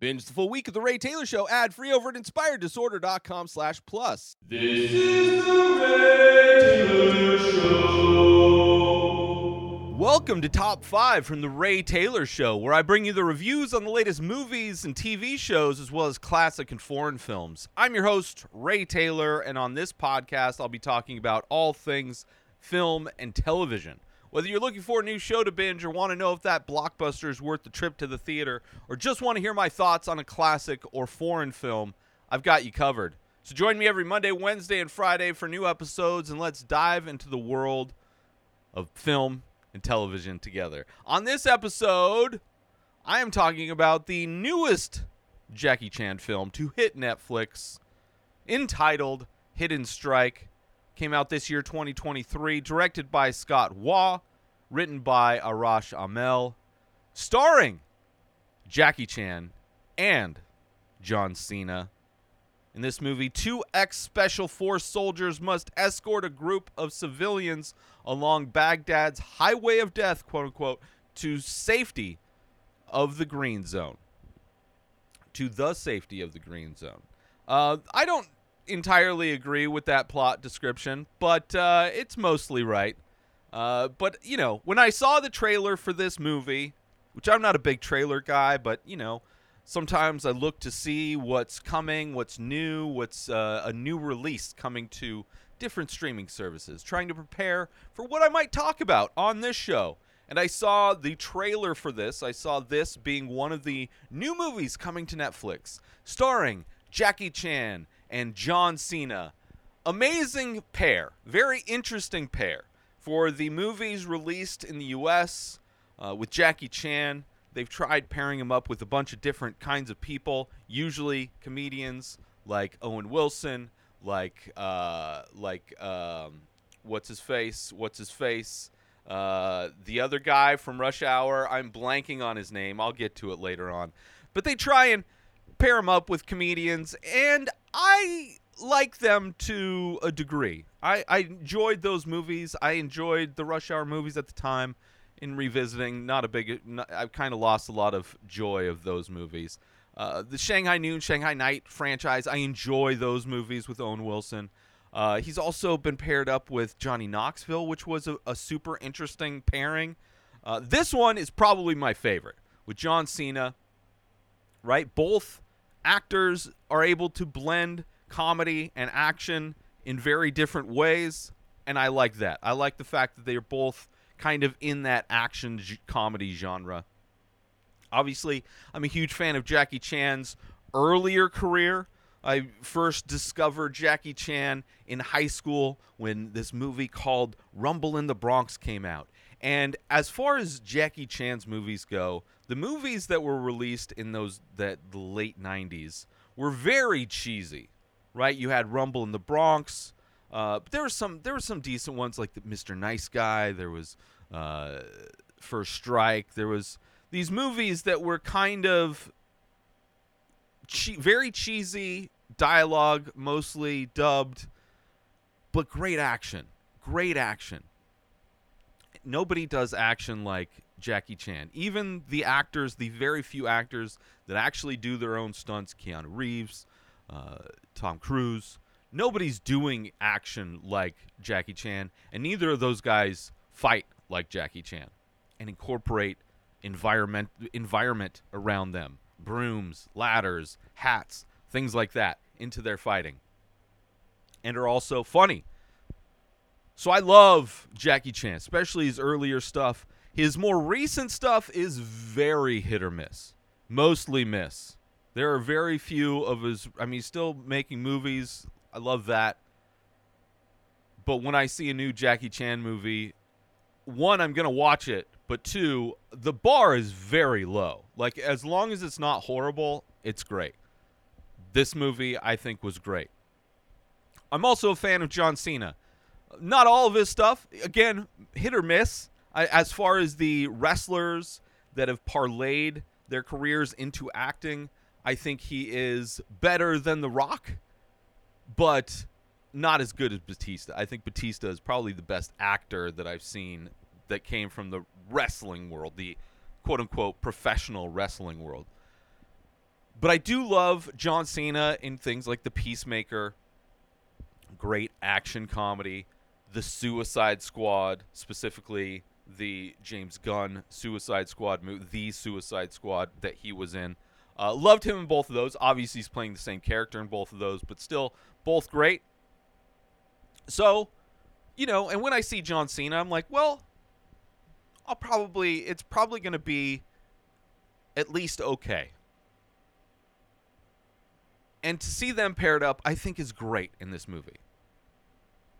Binge the full week of The Ray Taylor Show ad free over at inspireddisorder.com slash plus. This is the Ray Taylor Show. Welcome to Top 5 from The Ray Taylor Show, where I bring you the reviews on the latest movies and TV shows, as well as classic and foreign films. I'm your host, Ray Taylor, and on this podcast, I'll be talking about all things film and television. Whether you're looking for a new show to binge or want to know if that blockbuster is worth the trip to the theater or just want to hear my thoughts on a classic or foreign film, I've got you covered. So join me every Monday, Wednesday, and Friday for new episodes and let's dive into the world of film and television together. On this episode, I am talking about the newest Jackie Chan film to hit Netflix entitled Hidden Strike came out this year 2023 directed by scott waugh written by arash amel starring jackie chan and john cena. In this movie two ex-special force soldiers must escort a group of civilians along baghdad's highway of death quote unquote to safety of the green zone. To the safety of the green zone. Uh, i don't entirely agree with that plot description, but uh, it's mostly right. Uh, but you know, when I saw the trailer for this movie, which I'm not a big trailer guy, but you know, sometimes I look to see what's coming, what's new, what's uh, a new release coming to different streaming services, trying to prepare for what I might talk about on this show. And I saw the trailer for this. I saw this being one of the new movies coming to Netflix, starring Jackie Chan and John Cena. Amazing pair, very interesting pair. For the movies released in the US uh, with Jackie Chan, they've tried pairing him up with a bunch of different kinds of people, usually comedians like Owen Wilson, like uh, like um, what's his face, what's his face, uh, the other guy from Rush Hour. I'm blanking on his name. I'll get to it later on, but they try and pair him up with comedians, and I like them to a degree. I, I enjoyed those movies. I enjoyed the Rush Hour movies at the time. In revisiting, not a big. Not, I've kind of lost a lot of joy of those movies. Uh, the Shanghai Noon, Shanghai Night franchise. I enjoy those movies with Owen Wilson. Uh, he's also been paired up with Johnny Knoxville, which was a, a super interesting pairing. Uh, this one is probably my favorite with John Cena. Right, both actors are able to blend comedy and action in very different ways and I like that. I like the fact that they're both kind of in that action comedy genre. Obviously, I'm a huge fan of Jackie Chan's earlier career. I first discovered Jackie Chan in high school when this movie called Rumble in the Bronx came out. And as far as Jackie Chan's movies go, the movies that were released in those that the late 90s were very cheesy. Right? You had Rumble in the Bronx. Uh, there were some there were some decent ones like Mr. Nice Guy, there was uh, First Strike, there was these movies that were kind of che- very cheesy dialogue, mostly dubbed, but great action. Great action. Nobody does action like Jackie Chan. Even the actors, the very few actors that actually do their own stunts, Keanu Reeves, uh, Tom Cruise, nobody's doing action like Jackie Chan, and neither of those guys fight like Jackie Chan and incorporate environment environment around them brooms ladders hats things like that into their fighting and are also funny so i love jackie chan especially his earlier stuff his more recent stuff is very hit or miss mostly miss. There are very few of his i mean he's still making movies. I love that. But when i see a new jackie chan movie one i'm gonna watch it but two the bar is very low. Like as long as it's not horrible it's great. This movie i think was great. I'm also a fan of john cena. Not all of his stuff again hit or miss As far as the wrestlers that have parlayed their careers into acting i think he is better than the rock but not as good as Batista. I think Batista is probably the best actor that I've seen that came from the wrestling world, the quote unquote professional wrestling world. But I do love John Cena in things like The Peacemaker, great action comedy, The Suicide Squad, specifically the James Gunn Suicide Squad movie, The Suicide Squad that he was in. Uh, loved him in both of those. Obviously, he's playing the same character in both of those, but still, both great. So, you know, and when I see John Cena, I'm like, well, I'll probably, it's probably going to be at least okay. And to see them paired up, I think is great in this movie.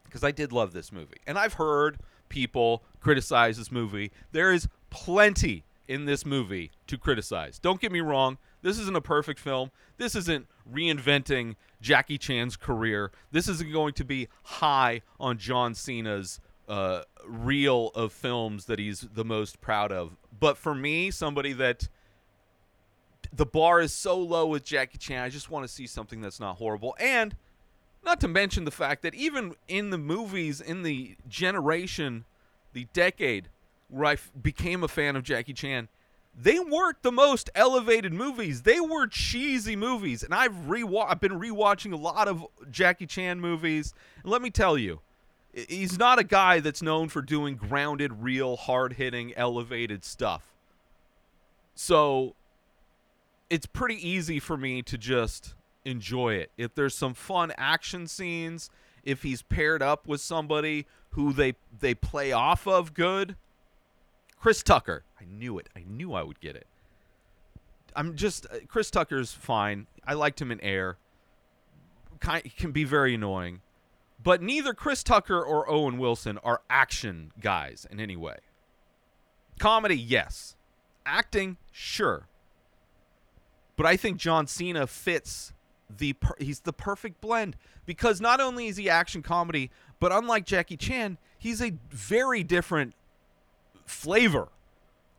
Because I did love this movie. And I've heard people criticize this movie. There is plenty in this movie to criticize. Don't get me wrong. This isn't a perfect film. This isn't reinventing Jackie Chan's career. This isn't going to be high on John Cena's uh, reel of films that he's the most proud of. But for me, somebody that the bar is so low with Jackie Chan, I just want to see something that's not horrible. And not to mention the fact that even in the movies, in the generation, the decade where I f- became a fan of Jackie Chan, they weren't the most elevated movies. They were cheesy movies, and I've rewa- I've been rewatching a lot of Jackie Chan movies. And let me tell you, he's not a guy that's known for doing grounded, real, hard-hitting, elevated stuff. So it's pretty easy for me to just enjoy it. If there's some fun action scenes, if he's paired up with somebody who they they play off of good, Chris Tucker. I knew it. I knew I would get it. I'm just uh, Chris Tucker's fine. I liked him in Air. Kind can be very annoying, but neither Chris Tucker or Owen Wilson are action guys in any way. Comedy, yes. Acting, sure. But I think John Cena fits the per- he's the perfect blend because not only is he action comedy, but unlike Jackie Chan, he's a very different flavor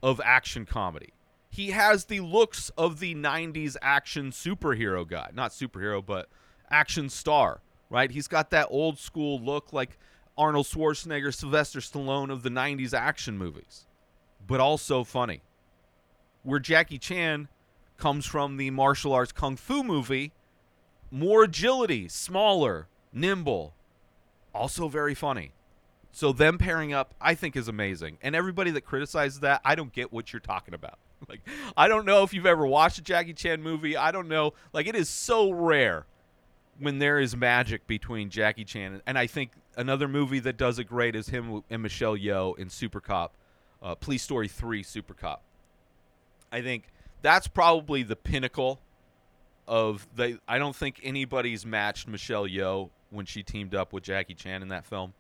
of action comedy. He has the looks of the 90s action superhero guy. Not superhero, but action star, right? He's got that old school look like Arnold Schwarzenegger, Sylvester Stallone of the 90s action movies, but also funny. Where Jackie Chan comes from the martial arts kung fu movie, more agility, smaller, nimble, also very funny. So them pairing up, I think, is amazing. And everybody that criticizes that, I don't get what you're talking about. Like, I don't know if you've ever watched a Jackie Chan movie. I don't know. Like, it is so rare when there is magic between Jackie Chan and I think another movie that does it great is him and Michelle Yeoh in Super Cop, uh, Police Story Three, Super Cop. I think that's probably the pinnacle of they. I don't think anybody's matched Michelle Yeoh when she teamed up with Jackie Chan in that film.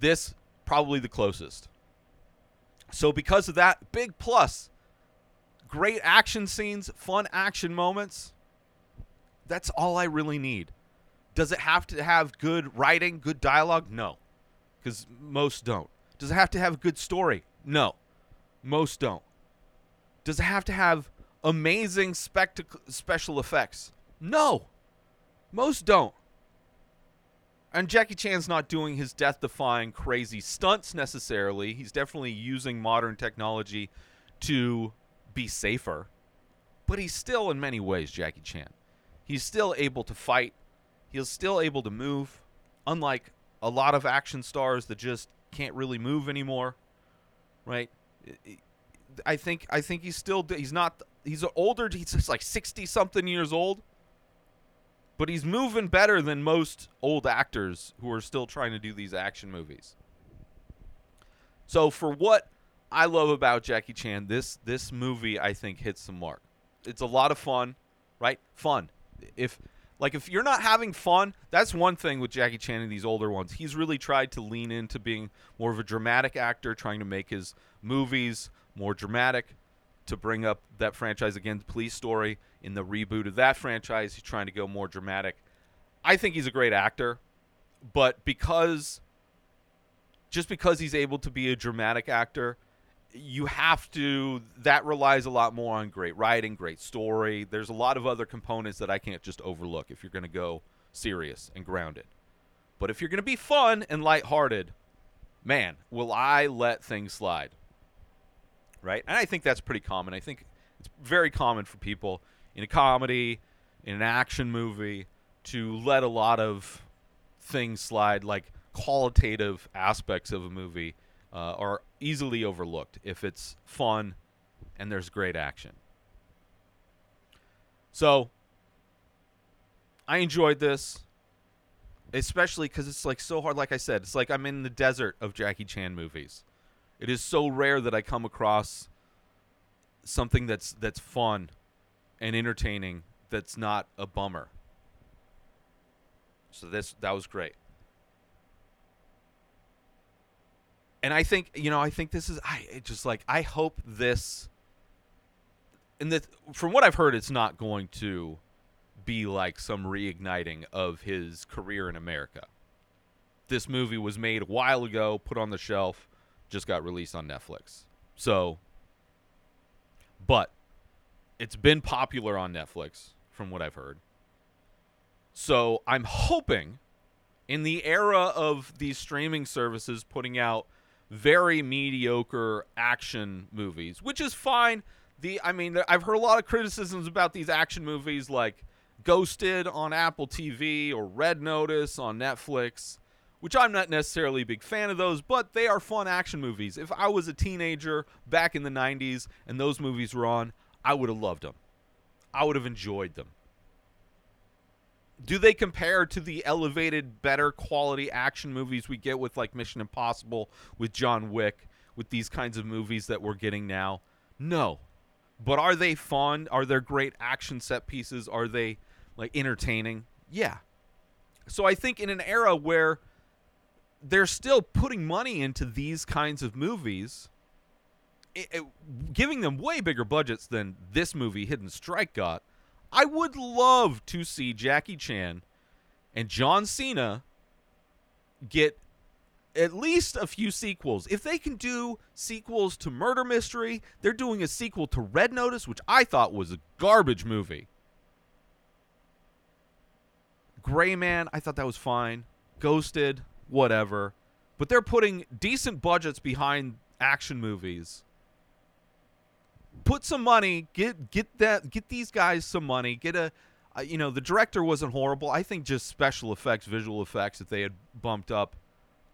This probably the closest. So because of that, big plus. Great action scenes, fun action moments. That's all I really need. Does it have to have good writing, good dialogue? No. Cuz most don't. Does it have to have a good story? No. Most don't. Does it have to have amazing spectac- special effects? No. Most don't. And Jackie Chan's not doing his death defying crazy stunts necessarily. He's definitely using modern technology to be safer. But he's still, in many ways, Jackie Chan. He's still able to fight. He's still able to move, unlike a lot of action stars that just can't really move anymore. Right? I think I think he's still he's not he's an older. He's just like sixty something years old but he's moving better than most old actors who are still trying to do these action movies. So for what I love about Jackie Chan, this this movie I think hits the mark. It's a lot of fun, right? Fun. If like if you're not having fun, that's one thing with Jackie Chan and these older ones. He's really tried to lean into being more of a dramatic actor, trying to make his movies more dramatic to bring up that franchise again, the Police Story. In the reboot of that franchise, he's trying to go more dramatic. I think he's a great actor, but because just because he's able to be a dramatic actor, you have to that relies a lot more on great writing, great story. There's a lot of other components that I can't just overlook if you're going to go serious and grounded. But if you're going to be fun and lighthearted, man, will I let things slide. Right? And I think that's pretty common. I think it's very common for people in a comedy, in an action movie, to let a lot of things slide, like qualitative aspects of a movie, uh, are easily overlooked if it's fun and there's great action. So, I enjoyed this, especially because it's like so hard. Like I said, it's like I'm in the desert of Jackie Chan movies. It is so rare that I come across something that's that's fun and entertaining that's not a bummer. So this that was great. And I think, you know, I think this is I just like I hope this and that from what I've heard it's not going to be like some reigniting of his career in America. This movie was made a while ago, put on the shelf, just got released on Netflix. So but it's been popular on Netflix from what I've heard. So I'm hoping in the era of these streaming services putting out very mediocre action movies, which is fine. The I mean, I've heard a lot of criticisms about these action movies like Ghosted on Apple TV or Red Notice on Netflix, which I'm not necessarily a big fan of those, but they are fun action movies. If I was a teenager back in the 90s and those movies were on, I would have loved them. I would have enjoyed them. Do they compare to the elevated, better quality action movies we get with like Mission Impossible, with John Wick, with these kinds of movies that we're getting now? No. But are they fun? Are there great action set pieces? Are they like entertaining? Yeah. So I think in an era where they're still putting money into these kinds of movies, it, it, giving them way bigger budgets than this movie Hidden Strike got. I would love to see Jackie Chan and John Cena get at least a few sequels. If they can do sequels to Murder Mystery, they're doing a sequel to Red Notice, which I thought was a garbage movie. Gray Man, I thought that was fine. Ghosted, whatever. But they're putting decent budgets behind action movies. Put some money, get get that get these guys some money, get a uh, you know, the director wasn't horrible. I think just special effects, visual effects if they had bumped up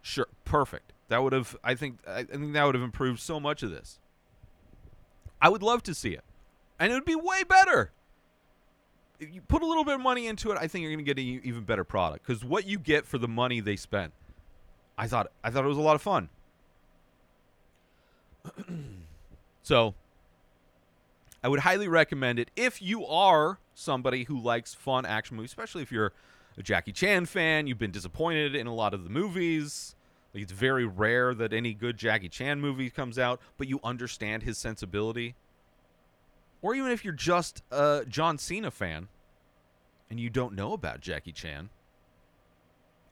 Sure, perfect. That would have. I think. I think that would have improved so much of this. I would love to see it, and it would be way better. If you put a little bit of money into it, I think you're going to get an even better product because what you get for the money they spent, I thought. I thought it was a lot of fun. so, I would highly recommend it if you are somebody who likes fun action movies, especially if you're a Jackie Chan fan, you've been disappointed in a lot of the movies. Like, it's very rare that any good Jackie Chan movie comes out, but you understand his sensibility. Or even if you're just a John Cena fan and you don't know about Jackie Chan,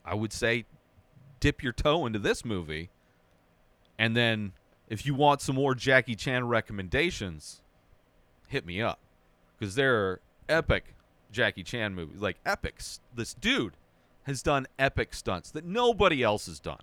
I would say dip your toe into this movie. And then if you want some more Jackie Chan recommendations, hit me up. Because there are epic Jackie Chan movies, like epics. This dude has done epic stunts that nobody else has done.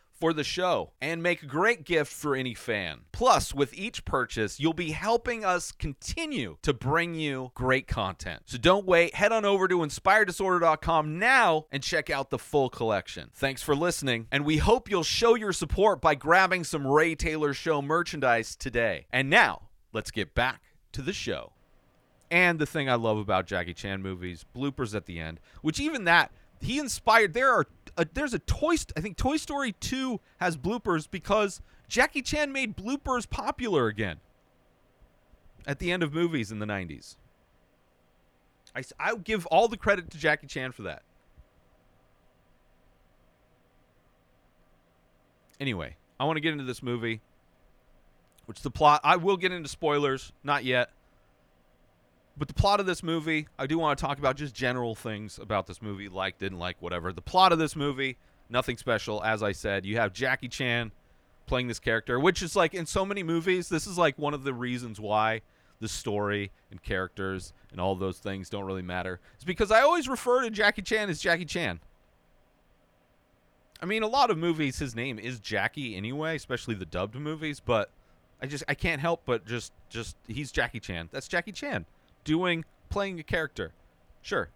for the show and make a great gift for any fan. Plus, with each purchase, you'll be helping us continue to bring you great content. So don't wait, head on over to inspireddisorder.com now and check out the full collection. Thanks for listening, and we hope you'll show your support by grabbing some Ray Taylor Show merchandise today. And now, let's get back to the show. And the thing I love about Jackie Chan movies, bloopers at the end, which even that he inspired. There are a, there's a Toy. I think Toy Story 2 has bloopers because Jackie Chan made bloopers popular again. At the end of movies in the 90s. I I give all the credit to Jackie Chan for that. Anyway, I want to get into this movie, which the plot. I will get into spoilers, not yet. But the plot of this movie, I do want to talk about just general things about this movie, like, didn't like, whatever. The plot of this movie, nothing special. As I said, you have Jackie Chan playing this character, which is like in so many movies, this is like one of the reasons why the story and characters and all those things don't really matter. It's because I always refer to Jackie Chan as Jackie Chan. I mean, a lot of movies, his name is Jackie anyway, especially the dubbed movies. But I just I can't help but just just he's Jackie Chan. That's Jackie Chan doing playing a character. Sure.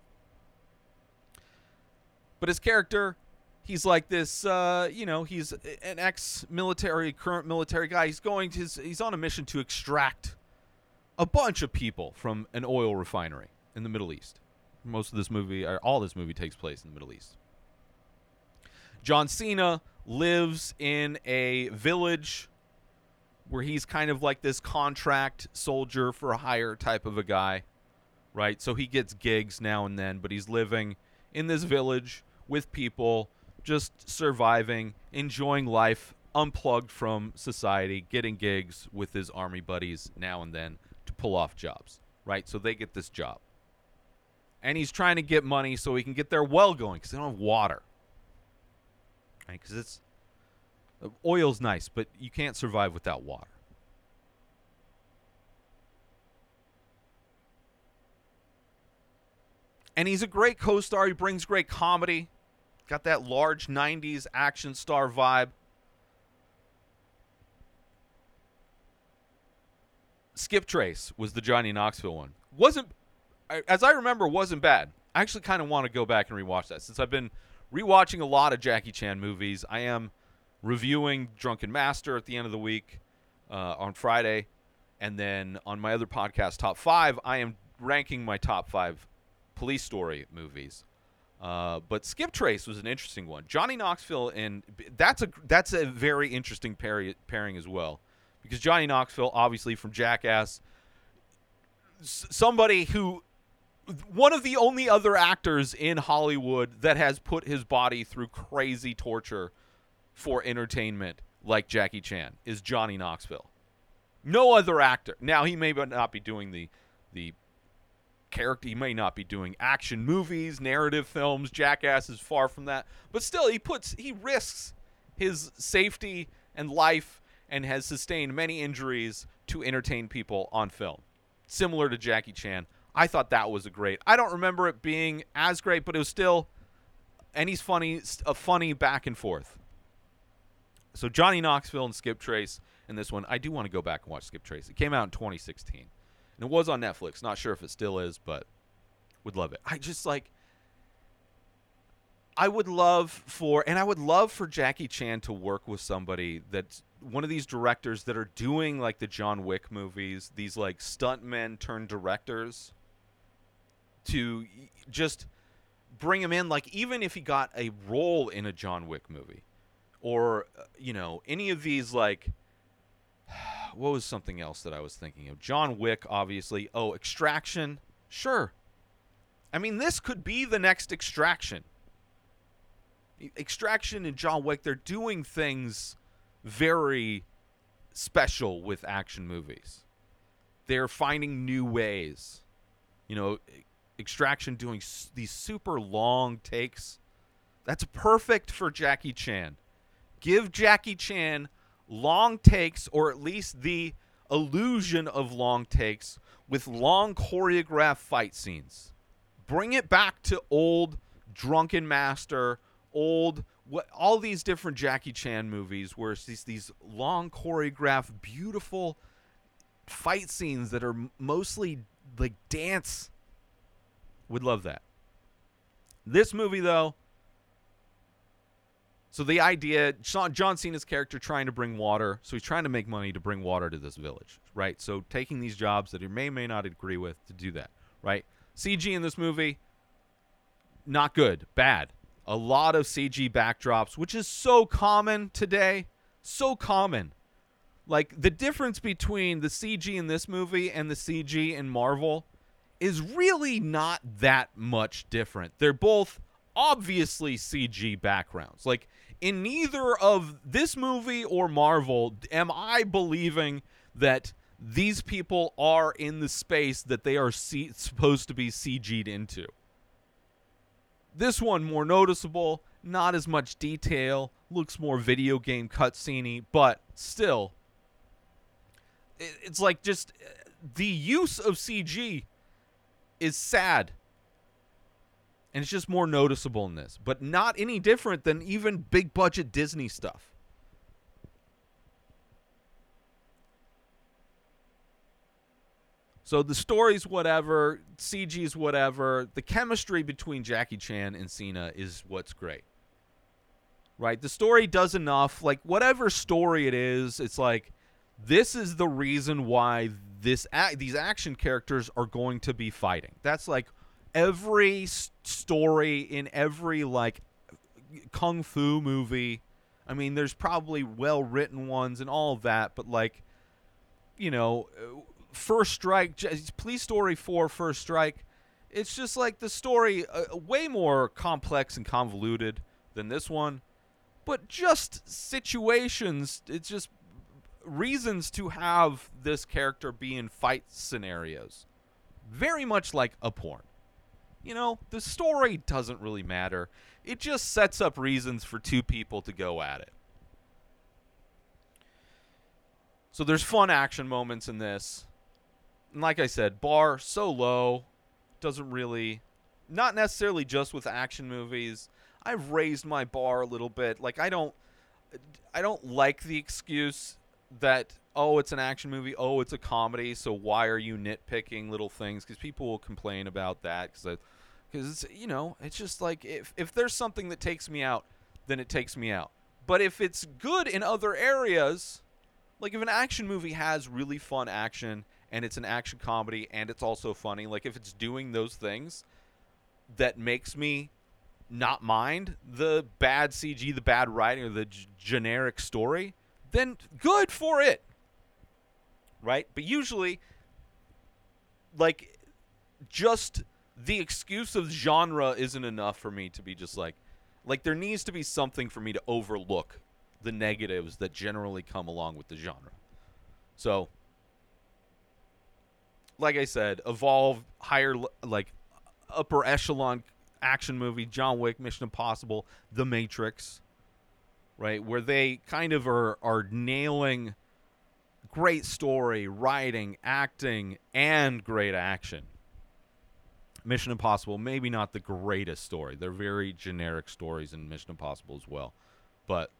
But his character, he's like this. Uh, you know, he's an ex-military, current military guy. He's going to his, he's on a mission to extract a bunch of people from an oil refinery in the Middle East. Most of this movie, or all this movie, takes place in the Middle East. John Cena lives in a village where he's kind of like this contract soldier for a hire type of a guy, right? So he gets gigs now and then, but he's living in this village with people, just surviving, enjoying life, unplugged from society, getting gigs with his army buddies now and then to pull off jobs, right? So they get this job. And he's trying to get money so he can get their well going because they don't have water right? Because it's oil's nice, but you can't survive without water. And he's a great co-star. He brings great comedy. Got that large 90s action star vibe. Skip Trace was the Johnny Knoxville one. Wasn't as I remember wasn't bad. I actually kind of want to go back and rewatch that since I've been rewatching a lot of Jackie Chan movies. I am reviewing Drunken Master at the end of the week uh, on Friday, and then on my other podcast, Top Five, I am ranking my top five police story movies. Uh, but Skip Trace was an interesting one. Johnny Knoxville and that's a that's a very interesting pair, pairing as well, because Johnny Knoxville, obviously from Jackass, s- somebody who one of the only other actors in Hollywood that has put his body through crazy torture for entertainment like Jackie Chan is Johnny Knoxville. No other actor. Now he may not be doing the the character. He may not be doing action movies, narrative films. Jackass is far from that. But still, he puts he risks his safety and life and has sustained many injuries to entertain people on film. Similar to Jackie Chan. I thought that was a great. I don't remember it being as great, but it was still, and he's funny, a funny back and forth. So Johnny Knoxville and Skip Trace in this one. I do want to go back and watch Skip Trace. It came out in 2016, and it was on Netflix. Not sure if it still is, but would love it. I just like. I would love for, and I would love for Jackie Chan to work with somebody that's one of these directors that are doing like the John Wick movies, these like stuntmen turned directors to just bring him in like even if he got a role in a John Wick movie or uh, you know any of these like what was something else that I was thinking of? John Wick obviously. Oh extraction. Sure. I mean this could be the next extraction. Extraction and John Wick they're doing things very special with action movies. They're finding new ways. You know Extraction doing s- these super long takes. That's perfect for Jackie Chan. Give Jackie Chan long takes, or at least the illusion of long takes, with long choreographed fight scenes. Bring it back to old Drunken Master, old what all these different Jackie Chan movies where it's these these long choreographed, beautiful fight scenes that are mostly like dance would love that. This movie, though, so the idea, John Cena's character trying to bring water, so he's trying to make money to bring water to this village, right? So taking these jobs that he may may not agree with to do that, right? CG in this movie, not good, bad. A lot of CG backdrops, which is so common today, so common. Like the difference between the CG in this movie and the CG in Marvel is really not that much different. They're both obviously CG backgrounds. Like in neither of this movie or Marvel am I believing that these people are in the space that they are supposed to be CG'd into. This one more noticeable. not as much detail, looks more video game cutscene but still, it's like just uh, the use of CG is sad. And it's just more noticeable in this, but not any different than even big budget Disney stuff. So the story's whatever, CG's whatever. The chemistry between Jackie Chan and Cena is what's great. Right? The story does enough. Like whatever story it is, it's like this is the reason why this a- these action characters are going to be fighting. That's like every story in every like kung fu movie. I mean, there's probably well written ones and all of that, but like you know, uh, First Strike, Police Story 4, First Strike, it's just like the story uh, way more complex and convoluted than this one, but just situations, it's just reasons to have this character be in fight scenarios. Very much like a porn. You know, the story doesn't really matter. It just sets up reasons for two people to go at it. So there's fun action moments in this. And like I said, bar so low, doesn't really not necessarily just with action movies. I've raised my bar a little bit. Like I don't I don't like the excuse that oh it's an action movie, oh it's a comedy, so why are you nitpicking little things cuz people will complain about that cuz cuz you know, it's just like if if there's something that takes me out, then it takes me out. But if it's good in other areas, like if an action movie has really fun action and it's an action comedy and it's also funny, like if it's doing those things that makes me not mind the bad CG, the bad writing, or the g- generic story, then good for it. Right? But usually, like, just the excuse of genre isn't enough for me to be just like, like, there needs to be something for me to overlook the negatives that generally come along with the genre. So, like I said, evolve higher, like, upper echelon action movie, John Wick, Mission Impossible, The Matrix, right? Where they kind of are are nailing great story, writing, acting, and great action. Mission Impossible, maybe not the greatest story. They're very generic stories in Mission Impossible as well. But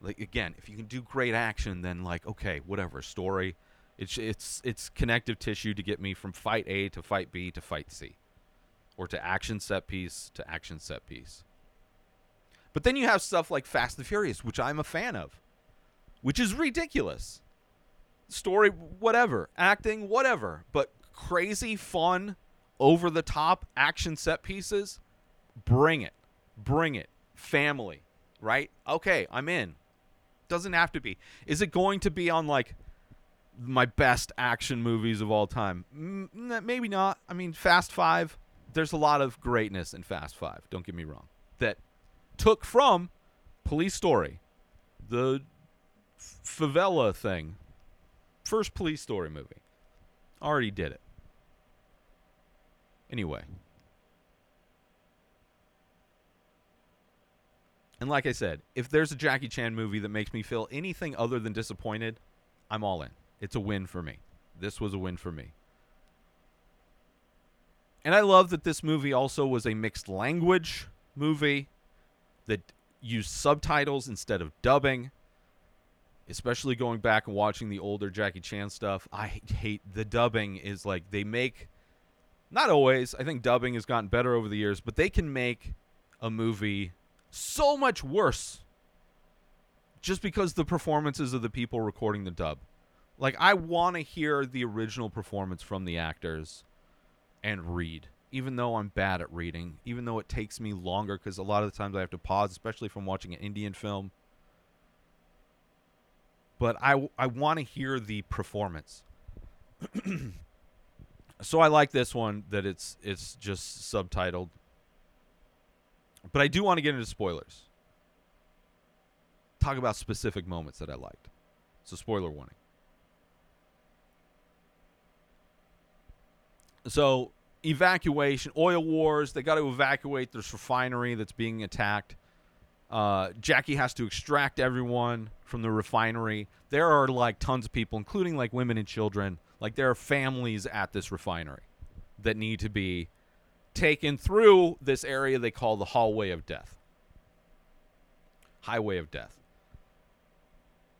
like again, if you can do great action, then like okay, whatever story, it's it's it's connective tissue to get me from fight A to fight B to fight C or to action set piece to action set piece. But then you have stuff like Fast and Furious, which I'm a fan of, which is ridiculous. Story, whatever, acting, whatever, but crazy, fun, over the top action set pieces, bring it. Bring it. Family, right? Okay, I'm in. Doesn't have to be. Is it going to be on like my best action movies of all time? Mm, maybe not. I mean, Fast Five, there's a lot of greatness in Fast Five. Don't get me wrong. That took from Police Story, the favela thing, first Police Story movie. Already did it. Anyway. And like I said, if there's a Jackie Chan movie that makes me feel anything other than disappointed, I'm all in. It's a win for me. This was a win for me. And I love that this movie also was a mixed language movie that used subtitles instead of dubbing. Especially going back and watching the older Jackie Chan stuff, I hate the dubbing is like they make not always, I think dubbing has gotten better over the years, but they can make a movie so much worse just because the performances of the people recording the dub. Like I want to hear the original performance from the actors and read, even though I'm bad at reading, even though it takes me longer because a lot of the times I have to pause, especially from watching an Indian film. But I, I want to hear the performance. so I like this one that it's it's just subtitled. But I do want to get into spoilers. Talk about specific moments that I liked. So spoiler warning. So evacuation, oil wars. They got to evacuate this refinery that's being attacked Uh, Jackie has to extract everyone from the refinery. There are like tons of people, including like women and children. Like there are families at this refinery that need to be taken through this area they call the hallway of death. Highway of death.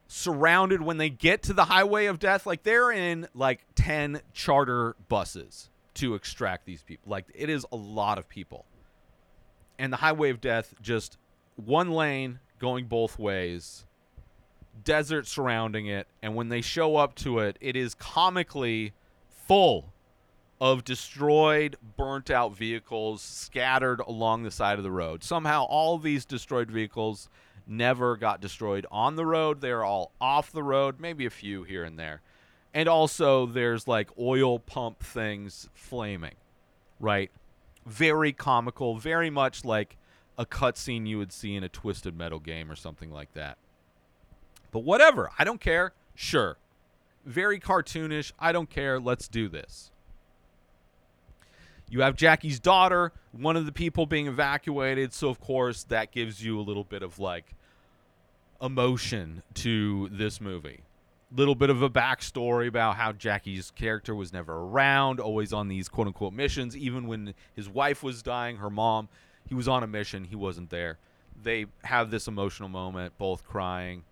Surrounded when they get to the highway of death, like they're in like 10 charter buses to extract these people. Like it is a lot of people. And the highway of death just one lane going both ways, desert surrounding it, and when they show up to it, it is comically full of destroyed, burnt out vehicles scattered along the side of the road. Somehow, all these destroyed vehicles never got destroyed on the road. They are all off the road, maybe a few here and there. And also, there's like oil pump things flaming, right? Very comical, very much like a cutscene you would see in a Twisted Metal game or something like that. But whatever, I don't care. Sure. Very cartoonish. I don't care. Let's do this. You have Jackie's daughter, one of the people being evacuated. So, of course, that gives you a little bit of like emotion to this movie. Little bit of a backstory about how Jackie's character was never around, always on these quote unquote missions. Even when his wife was dying, her mom, he was on a mission, he wasn't there. They have this emotional moment, both crying.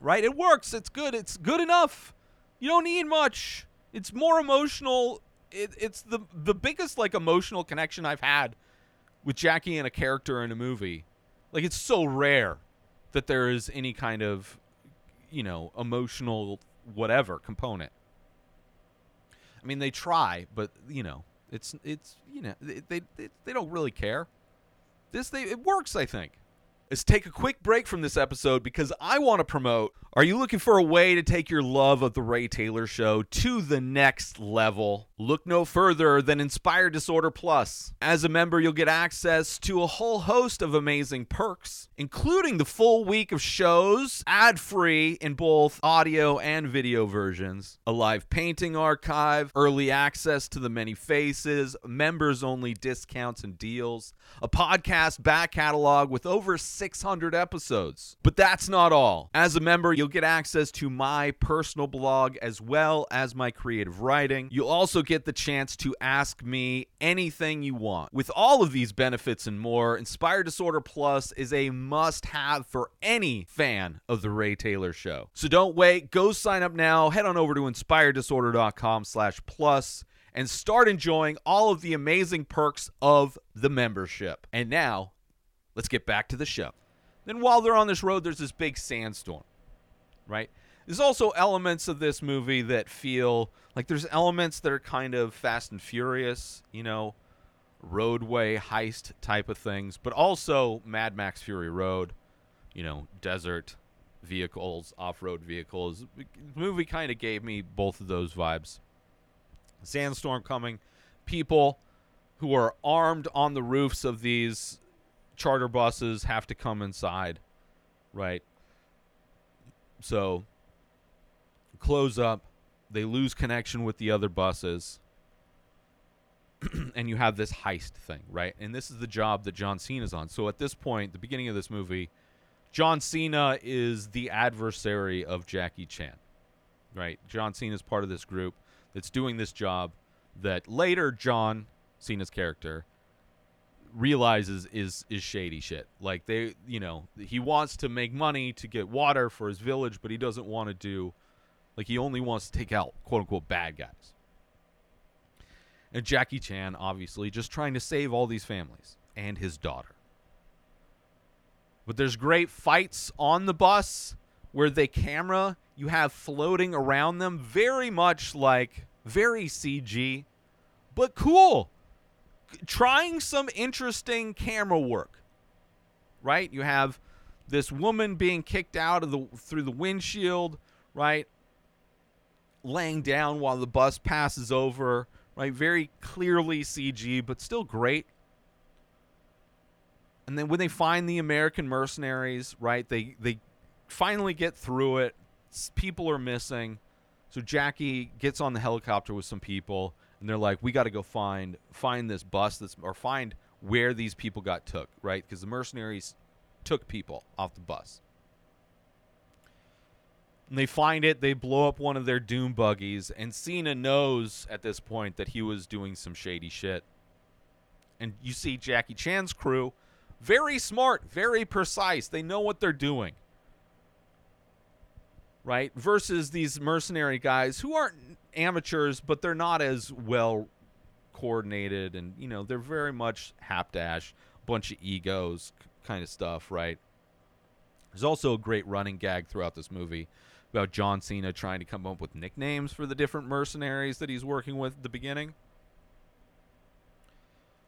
Right? It works. It's good. It's good enough. You don't need much. It's more emotional it, it's the the biggest like emotional connection I've had with Jackie and a character in a movie. Like it's so rare that there is any kind of you know emotional whatever component. I mean, they try, but you know, it's it's you know they they they don't really care. This they it works, I think. Let's take a quick break from this episode because I want to promote. Are you looking for a way to take your love of The Ray Taylor Show to the next level? Look no further than Inspired Disorder Plus. As a member, you'll get access to a whole host of amazing perks, including the full week of shows, ad free in both audio and video versions, a live painting archive, early access to the many faces, members only discounts and deals, a podcast back catalog with over 600 episodes. But that's not all. As a member, you'll get access to my personal blog as well as my creative writing. You'll also get the chance to ask me anything you want. With all of these benefits and more, Inspired Disorder Plus is a must have for any fan of The Ray Taylor Show. So don't wait. Go sign up now. Head on over to inspireddisorder.com slash plus and start enjoying all of the amazing perks of the membership. And now, let's get back to the show. Then while they're on this road, there's this big sandstorm, right? There's also elements of this movie that feel like there's elements that are kind of Fast and Furious, you know, roadway heist type of things, but also Mad Max Fury Road, you know, desert vehicles, off-road vehicles. The movie kind of gave me both of those vibes. Sandstorm coming, people who are armed on the roofs of these charter buses have to come inside, right? So close up, they lose connection with the other buses. and you have this heist thing, right? And this is the job that John Cena's on. So at this point, the beginning of this movie, John Cena is the adversary of Jackie Chan, right? John Cena is part of this group that's doing this job that later John Cena's character realizes is is shady shit. Like they, you know, he wants to make money to get water for his village, but he doesn't want to do like he only wants to take out quote unquote bad guys. And Jackie Chan obviously just trying to save all these families and his daughter. But there's great fights on the bus where the camera you have floating around them very much like very CG but cool trying some interesting camera work. Right? You have this woman being kicked out of the through the windshield, right? Laying down while the bus passes over, right? Very clearly CG, but still great. And then when they find the American mercenaries, right? They they finally get through it. People are missing. So Jackie gets on the helicopter with some people and they're like, we got to go find find this bus that's or find where these people got took, right? Because the mercenaries took people off the bus. And they find it, they blow up one of their dune buggies, and Cena knows at this point that he was doing some shady shit. And you see Jackie Chan's crew, very smart, very precise. They know what they're doing. Right? Versus these mercenary guys who aren't amateurs, but they're not as well coordinated and, you know, they're very much hapdash, bunch of egos kind of stuff, right? There's also a great running gag throughout this movie about John Cena trying to come up with nicknames for the different mercenaries that he's working with at the beginning.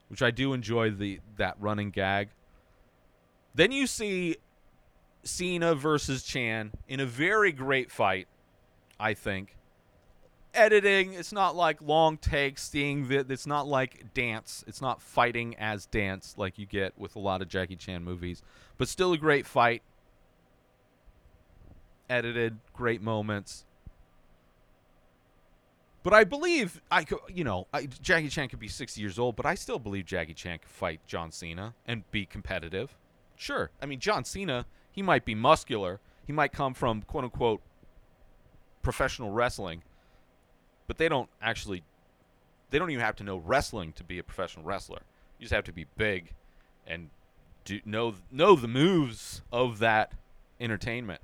Which I do enjoy the that running gag. Then you see Cena versus Chan in a very great fight, I think. Editing, it's not like long takes, seeing that it's not like dance. It's not fighting as dance like you get with a lot of Jackie Chan movies, but still a great fight edited, great moments. But I believe I could, you know, I, Jackie Chan could be 60 years old, but I still believe Jackie Chan could fight John Cena and be competitive. Sure. I mean, John Cena, he might be muscular. He might come from quote unquote professional wrestling, but they don't actually, they don't even have to know wrestling to be a professional wrestler. You just have to be big and do, know know the moves of that entertainment.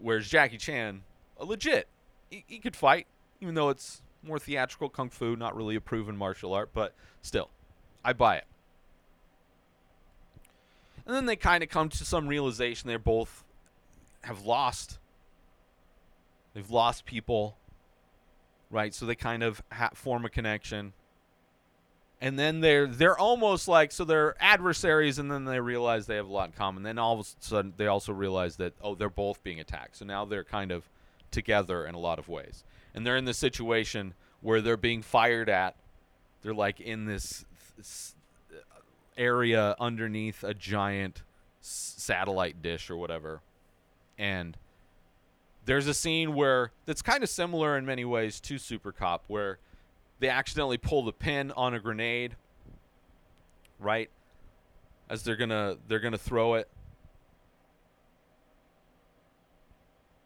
Whereas Jackie Chan, a legit, he, he could fight, even though it's more theatrical kung fu, not really a proven martial art, but still, I buy it. And then they kind of come to some realization they're both have lost. They've lost people, right? So they kind of ha- form a connection. And then they're they're almost like so they're adversaries, and then they realize they have a lot in common. Then all of a sudden they also realize that oh they're both being attacked. So now they're kind of together in a lot of ways, and they're in the situation where they're being fired at. They're like in this, this uh, area underneath a giant s- satellite dish or whatever, and there's a scene where that's kind of similar in many ways to Super Cop, where they accidentally pull the pin on a grenade, right? As they're gonna they're gonna throw it.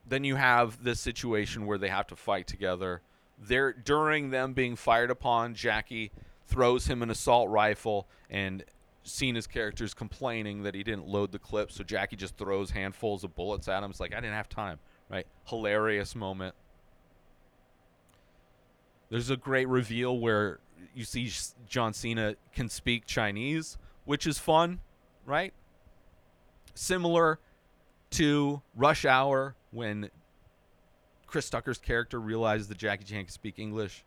Then you have this situation where they have to fight together. They're during them being fired upon, Jackie throws him an assault rifle and Cena's character is complaining that he didn't load the clip, so Jackie just throws handfuls of bullets at him. It's like I didn't have time, right? Hilarious moment. There's a great reveal where you see John Cena can speak Chinese, which is fun, right? Similar to Rush Hour when Chris Tucker's character realizes that Jackie Chan can speak English.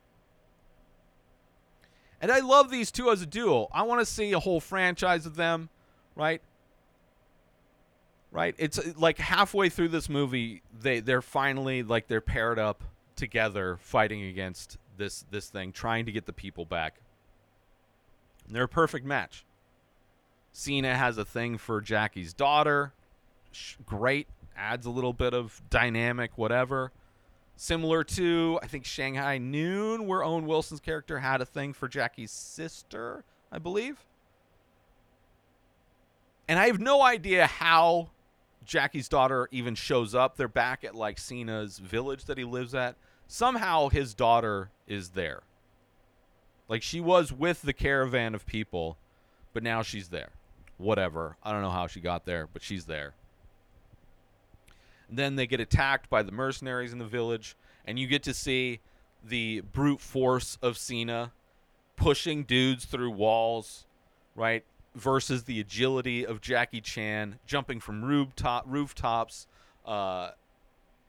And I love these two as a duo. I want to see a whole franchise of them, right? Right? It's uh, like halfway through this movie, they they're finally like they're paired up together fighting against this this thing, trying to get the people back. And they're a perfect match. Cena has a thing for Jackie's daughter. Great, adds a little bit of dynamic, whatever. Similar to I think Shanghai Noon, where Owen Wilson's character had a thing for Jackie's sister, I believe. And I have no idea how Jackie's daughter even shows up. They're back at like Cena's village that he lives at. Somehow his daughter is there. Like she was with the caravan of people, but now she's there. Whatever. I don't know how she got there, but she's there. And then they get attacked by the mercenaries in the village, and you get to see the brute force of Cena pushing dudes through walls, right? Versus the agility of Jackie Chan jumping from rooftop rooftops, uh,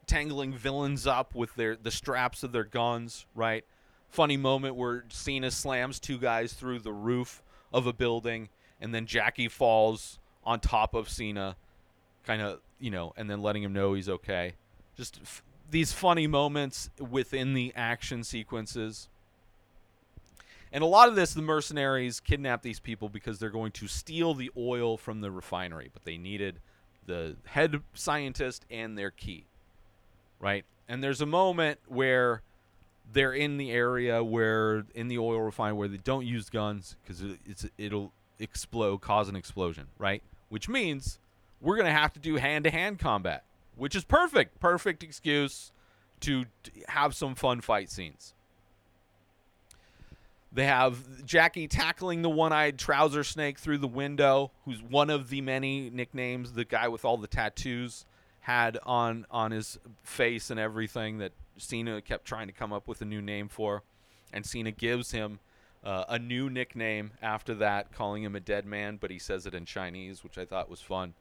tangling villains up with their the straps of their guns, right? Funny moment where Cena slams two guys through the roof of a building, and then Jackie falls on top of Cena, kind of you know, and then letting him know he's okay. Just f- these funny moments within the action sequences. And a lot of this, the mercenaries kidnap these people because they're going to steal the oil from the refinery, but they needed the head scientist and their key, right? And there's a moment where they're in the area where in the oil refinery where they don't use guns because it's it'll explode, cause an explosion, right? Which means we're to have to do hand to hand combat, which is perfect. Perfect excuse to have some fun fight scenes. They have Jackie tackling the one eyed trouser snake through the window, who's one of the many nicknames the guy with all the tattoos had on, on his face and everything that Cena kept trying to come up with a new name for. And Cena gives him uh, a new nickname after that, calling him a dead man, but he says it in Chinese, which I thought was fun.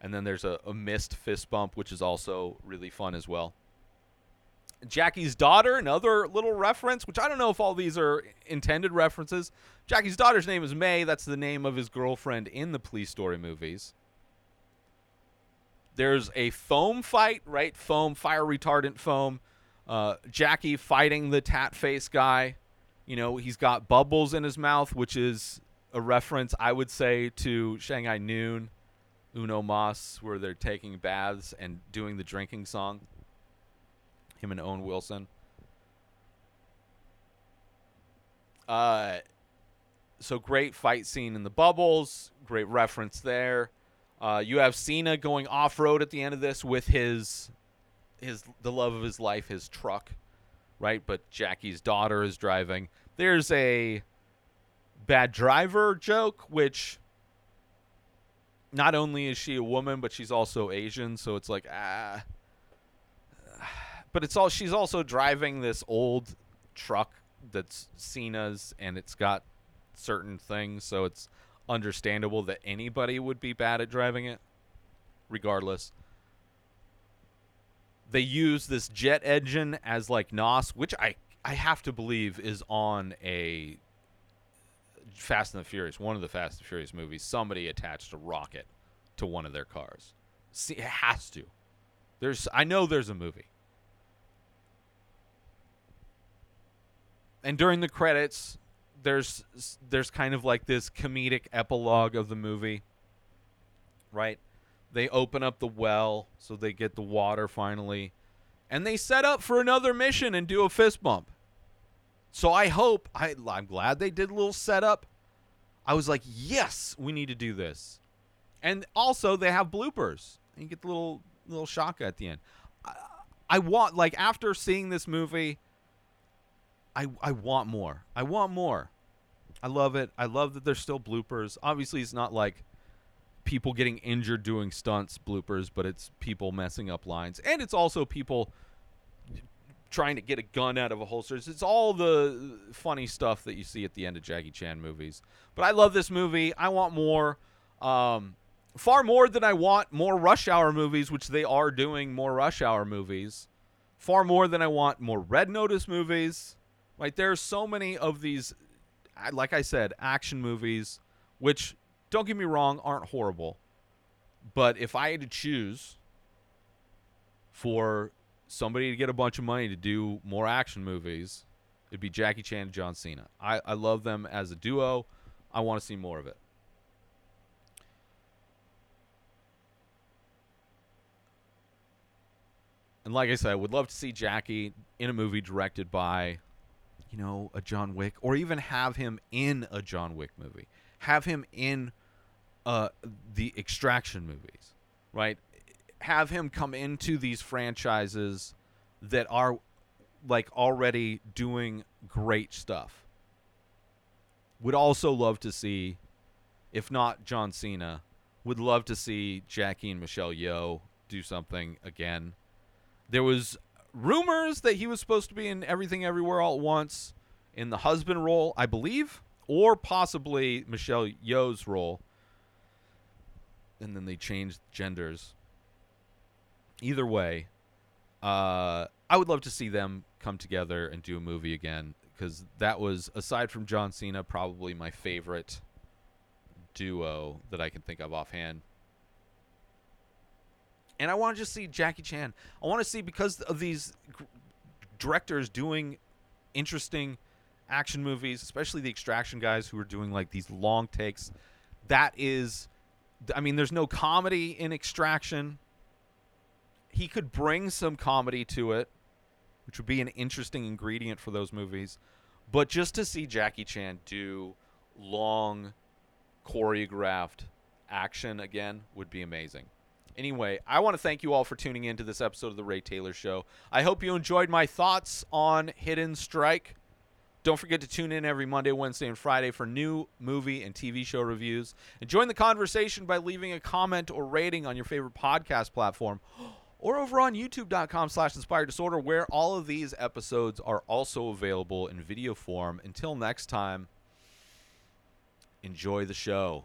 And then there's a, a missed fist bump, which is also really fun as well. Jackie's daughter, another little reference, which I don't know if all these are intended references. Jackie's daughter's name is May. That's the name of his girlfriend in the Police Story movies. There's a foam fight, right? Foam, fire retardant foam. Uh, Jackie fighting the tat face guy. You know, he's got bubbles in his mouth, which is a reference, I would say, to Shanghai Noon, Uno Mas, where they're taking baths and doing the drinking song. Him and Owen Wilson. Uh, so great fight scene in the bubbles. Great reference there. Uh, you have Cena going off road at the end of this with his his the love of his life, his truck, right? But Jackie's daughter is driving. There's a bad driver joke, which not only is she a woman, but she's also Asian, so it's like ah. But it's all she's also driving this old truck that's Cena's, and it's got certain things, so it's understandable that anybody would be bad at driving it, regardless. They use this jet engine as like NOS, which I I have to believe is on a Fast and the Furious, one of the Fast and Furious movies. Somebody attached a rocket to one of their cars. See, it has to. There's I know there's a movie. And during the credits, there's there's kind of like this comedic epilogue of the movie. Right? They open up the well so they get the water finally. And they set up for another mission and do a fist bump. So I hope I I'm glad they did a little setup. I was like, "Yes, we need to do this." And also they have bloopers. You get the little little shock at the end. I, I want like after seeing this movie, I I want more. I want more. I love it. I love that there's still bloopers. Obviously, it's not like people getting injured doing stunts bloopers, but it's people messing up lines, and it's also people trying to get a gun out of a holster. It's all the funny stuff that you see at the end of Jackie Chan movies. But I love this movie. I want more. Um, far more than I want more Rush Hour movies, which they are doing more Rush Hour movies. Far more than I want more Red Notice movies. Right? There are so many of these, uh, like I said, action movies, which, don't get me wrong, aren't horrible. But if I had to choose for somebody to get a bunch of money to do more action movies, it'd be Jackie Chan and John Cena. I, I love them as a duo. I want to see more of it. And like I said, I would love to see Jackie in a movie directed by, you know, a John Wick, or even have him in a John Wick movie. Have him in uh, the Extraction movies, right? Have him come into these franchises that are like already doing great stuff. Would also love to see, if not John Cena, would love to see Jackie and Michelle Yeoh do something again. There was rumors that he was supposed to be in Everything Everywhere All at Once in the husband role, I believe, or possibly Michelle Yeoh's role. And then they changed genders. Either way, uh, I would love to see them come together and do a movie again because that was, aside from John Cena, probably my favorite duo that I can think of offhand. And I want to just see Jackie Chan. I want to see because of these directors doing interesting action movies, especially the extraction guys who are doing like these long takes. That is, I mean, there's no comedy in extraction. He could bring some comedy to it, which would be an interesting ingredient for those movies. But just to see Jackie Chan do long choreographed action again would be amazing. Anyway, I want to thank you all for tuning in to this episode of the Ray Taylor Show. I hope you enjoyed my thoughts on Hidden Strike. Don't forget to tune in every Monday, Wednesday, and Friday for new movie and TV show reviews. And join the conversation by leaving a comment or rating on your favorite podcast platform or over on youtube.com slash inspired disorder where all of these episodes are also available in video form. Until next time, enjoy the show.